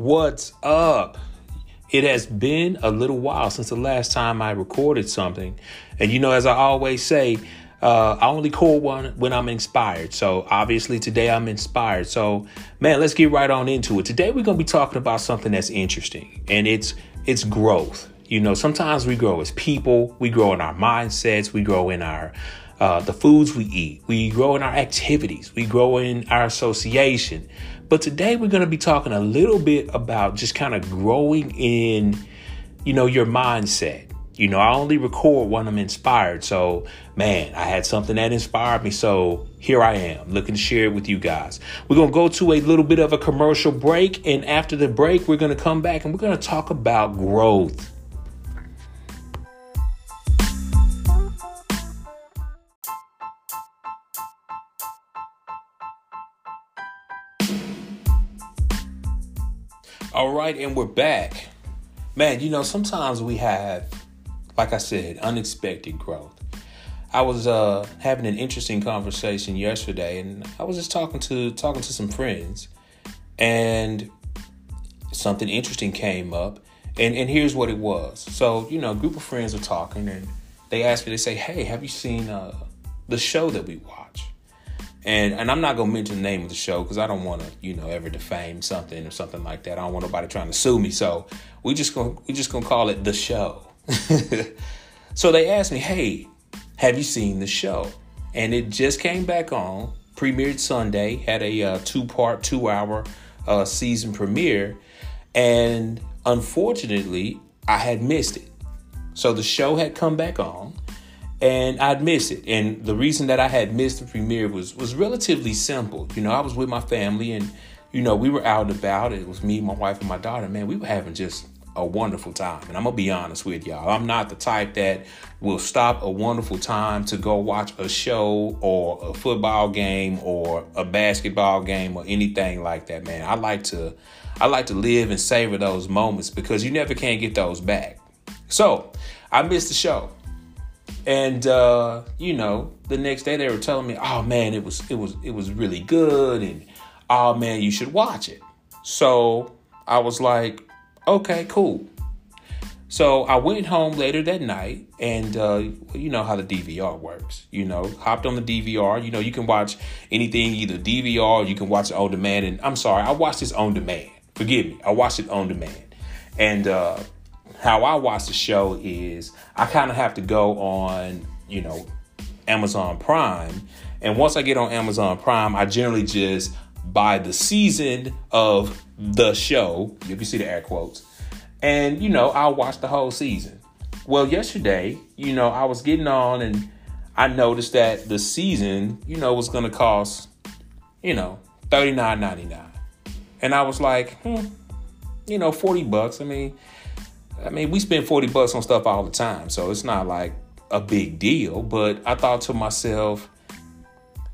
What's up? It has been a little while since the last time I recorded something. And you know, as I always say, uh, I only call one when I'm inspired. So obviously today I'm inspired. So man, let's get right on into it. Today we're gonna be talking about something that's interesting, and it's it's growth. You know, sometimes we grow as people, we grow in our mindsets, we grow in our uh, the foods we eat, we grow in our activities, we grow in our association. But today we're going to be talking a little bit about just kind of growing in, you know, your mindset. You know, I only record when I'm inspired. So, man, I had something that inspired me. So here I am looking to share it with you guys. We're going to go to a little bit of a commercial break. And after the break, we're going to come back and we're going to talk about growth. All right, and we're back. Man, you know, sometimes we have, like I said, unexpected growth. I was uh, having an interesting conversation yesterday, and I was just talking to talking to some friends, and something interesting came up, and and here's what it was. So you know, a group of friends are talking, and they asked me, they say, "Hey, have you seen uh, the show that we watch?" And and I'm not gonna mention the name of the show because I don't want to, you know, ever defame something or something like that. I don't want nobody trying to sue me. So we just gonna we just gonna call it the show. so they asked me, "Hey, have you seen the show?" And it just came back on, premiered Sunday, had a uh, two part, two hour uh, season premiere, and unfortunately, I had missed it. So the show had come back on and I'd miss it. And the reason that I had missed the premiere was was relatively simple. You know, I was with my family, and you know, we were out and about. It was me, my wife, and my daughter. Man, we were having just a wonderful time. And I'm gonna be honest with y'all. I'm not the type that will stop a wonderful time to go watch a show or a football game or a basketball game or anything like that, man. I like to I like to live and savor those moments because you never can get those back. So I missed the show. And uh, you know, the next day they were telling me, "Oh man, it was it was it was really good," and "Oh man, you should watch it." So I was like, "Okay, cool." So I went home later that night, and uh, you know how the DVR works. You know, hopped on the DVR. You know, you can watch anything either DVR you can watch it on demand. And I'm sorry, I watched this on demand. Forgive me, I watched it on demand, and. Uh, how I watch the show is I kind of have to go on, you know, Amazon Prime. And once I get on Amazon Prime, I generally just buy the season of the show. If you can see the air quotes. And, you know, I'll watch the whole season. Well, yesterday, you know, I was getting on and I noticed that the season, you know, was going to cost, you know, $39.99. And I was like, hmm, you know, 40 bucks. I mean, I mean, we spend 40 bucks on stuff all the time, so it's not like a big deal. But I thought to myself,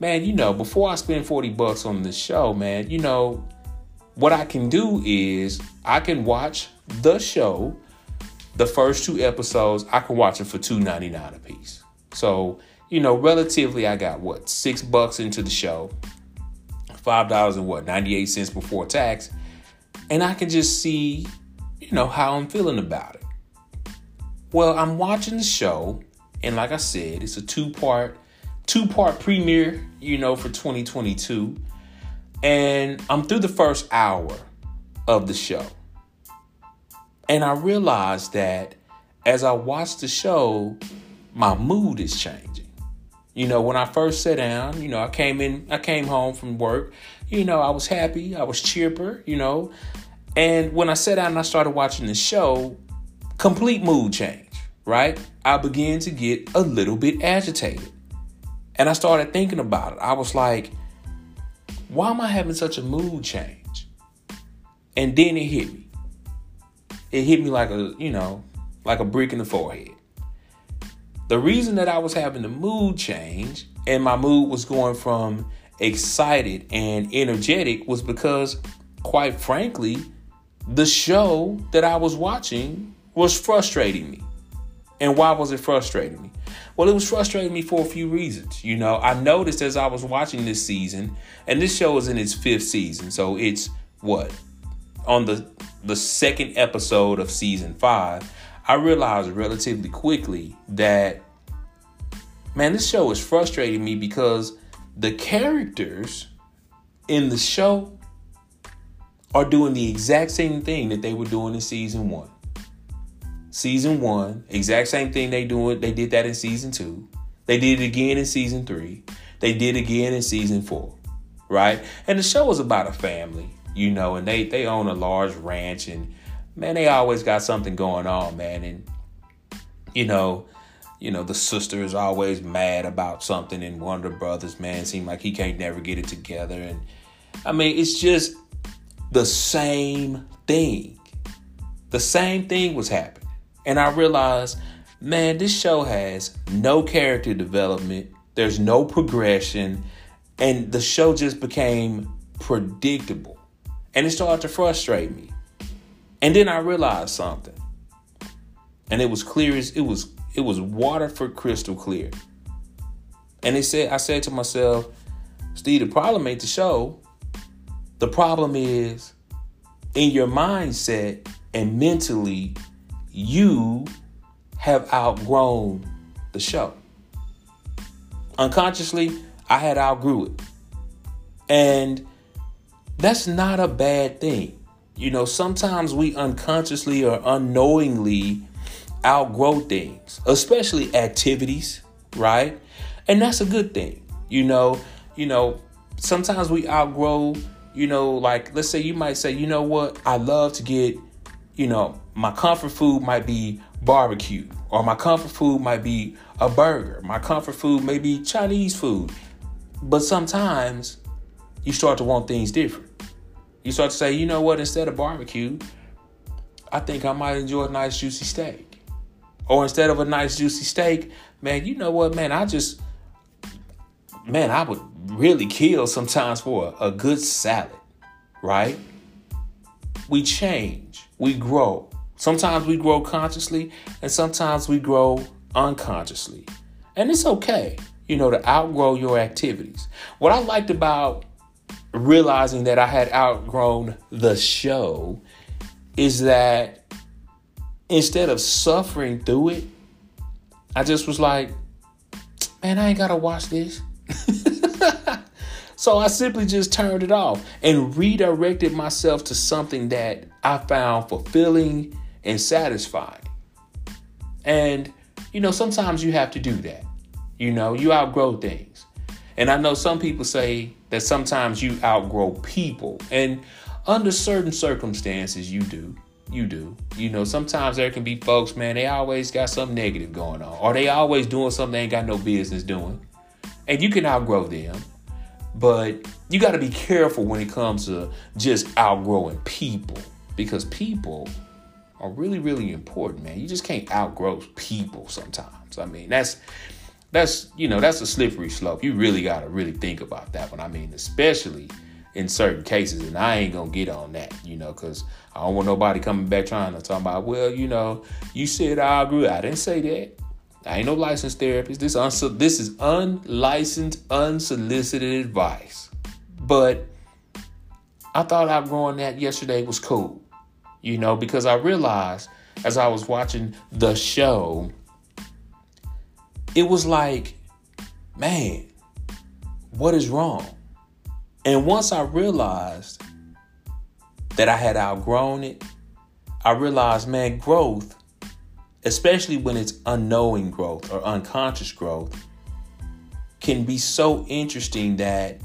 man, you know, before I spend 40 bucks on this show, man, you know, what I can do is I can watch the show, the first two episodes, I can watch it for $2.99 a piece. So, you know, relatively, I got what, six bucks into the show, $5 and what, 98 cents before tax. And I can just see you know, how I'm feeling about it. Well, I'm watching the show, and like I said, it's a two part, two part premiere, you know, for 2022. And I'm through the first hour of the show. And I realized that as I watched the show, my mood is changing. You know, when I first sat down, you know, I came in, I came home from work, you know, I was happy, I was chipper, you know, and when I sat down and I started watching the show, complete mood change, right? I began to get a little bit agitated. And I started thinking about it. I was like, why am I having such a mood change? And then it hit me. It hit me like a, you know, like a brick in the forehead. The reason that I was having the mood change and my mood was going from excited and energetic was because, quite frankly, the show that I was watching was frustrating me. And why was it frustrating me? Well, it was frustrating me for a few reasons. You know, I noticed as I was watching this season, and this show is in its fifth season, so it's what on the the second episode of season five, I realized relatively quickly that man, this show is frustrating me because the characters in the show are doing the exact same thing that they were doing in season one. Season one, exact same thing they doing. They did that in season two. They did it again in season three. They did it again in season four, right? And the show is about a family, you know, and they they own a large ranch, and man, they always got something going on, man, and you know, you know, the sister is always mad about something, and the brothers, man, seem like he can't never get it together, and I mean, it's just the same thing. The same thing was happening. And I realized, man, this show has no character development, there's no progression, and the show just became predictable. And it started to frustrate me. And then I realized something. And it was clear as it was it was water for crystal clear. And they said I said to myself, Steve, the problem ain't the show. The problem is in your mindset and mentally, you have outgrown the show. Unconsciously, I had outgrew it. And that's not a bad thing. You know, sometimes we unconsciously or unknowingly outgrow things, especially activities, right? And that's a good thing. You know, you know, sometimes we outgrow you know, like let's say you might say, you know what, I love to get, you know, my comfort food might be barbecue, or my comfort food might be a burger, my comfort food may be Chinese food. But sometimes you start to want things different. You start to say, you know what, instead of barbecue, I think I might enjoy a nice juicy steak. Or instead of a nice juicy steak, man, you know what, man, I just man, I would really kill sometimes for a, good salad, right? We change, we grow. Sometimes we grow consciously, and sometimes we grow unconsciously. And it's okay, you know, to outgrow your activities. What I liked about realizing that I had outgrown the show is that instead of suffering through it, I just was like, man, I ain't gotta watch this. so I simply just turned it off and redirected myself to something that I found fulfilling and satisfying. And, you know, sometimes you have to do that. You know, you outgrow things. And I know some people say that sometimes you outgrow people. And under certain circumstances, you do. You do. You know, sometimes there can be folks, man, they always got something negative going on, or they always doing something they ain't got no business doing and you can outgrow them, but you got to be careful when it comes to just outgrowing people because people are really really important, man. You just can't outgrow people sometimes. I mean, that's that's you know that's a slippery slope. You really got to really think about that one. I mean, especially in certain cases, and I ain't gonna get on that, you know, because I don't want nobody coming back trying to talk about, well, you know, you said I agree. I didn't say that. I ain't no licensed therapist. This unso- this is unlicensed, unsolicited advice. But I thought outgrowing that yesterday was cool, you know, because I realized as I was watching the show, it was like, man, what is wrong? And once I realized that I had outgrown it, I realized, man, growth especially when it's unknowing growth or unconscious growth, can be so interesting that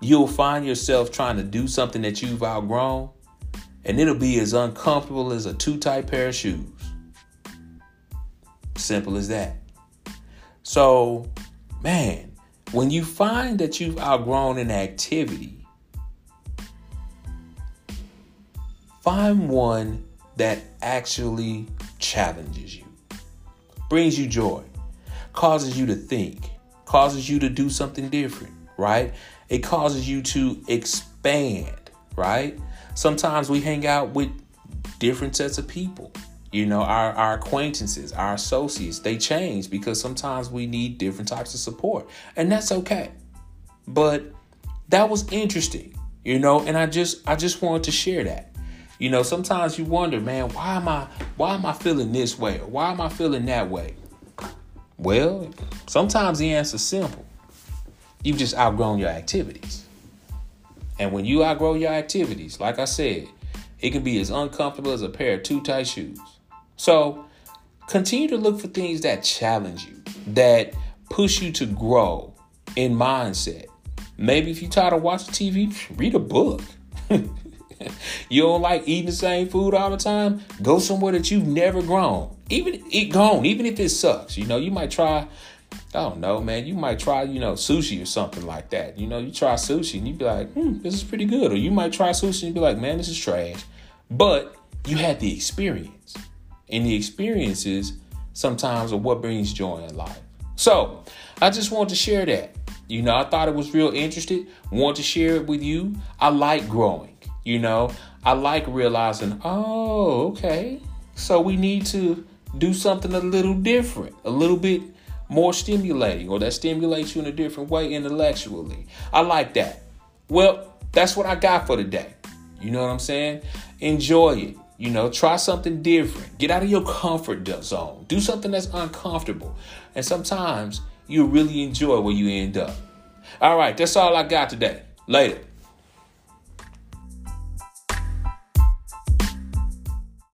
you'll find yourself trying to do something that you've outgrown, and it'll be as uncomfortable as a too tight pair of shoes. Simple as that. So, man, when you find that you've outgrown an activity, find one that actually challenges you, brings you joy, causes you to think, causes you to do something different, right? It causes you to expand, right? Sometimes we hang out with different sets of people. You know, our, our acquaintances, our associates, they change because sometimes we need different types of support. And that's okay. But that was interesting, you know, and I just I just wanted to share that. You know, sometimes you wonder, man, why am I why am I feeling this way or why am I feeling that way? Well, sometimes the answer's simple. You've just outgrown your activities. And when you outgrow your activities, like I said, it can be as uncomfortable as a pair of too tight shoes. So continue to look for things that challenge you, that push you to grow in mindset. Maybe if you're tired of watching TV, read a book. you don't like eating the same food all the time? Go somewhere that you've never grown. Even it gone, even if it sucks. You know, you might try, I don't know, man. You might try, you know, sushi or something like that. You know, you try sushi and you'd be like, hmm, this is pretty good. Or you might try sushi and be like, man, this is trash. But you had the experience. And the experiences sometimes are what brings joy in life. So I just wanted to share that. You know, I thought it was real interesting. Want to share it with you. I like growing. You know, I like realizing, oh, okay. So we need to do something a little different, a little bit more stimulating, or that stimulates you in a different way intellectually. I like that. Well, that's what I got for today. You know what I'm saying? Enjoy it. You know, try something different. Get out of your comfort zone. Do something that's uncomfortable. And sometimes you really enjoy where you end up. All right, that's all I got today. Later.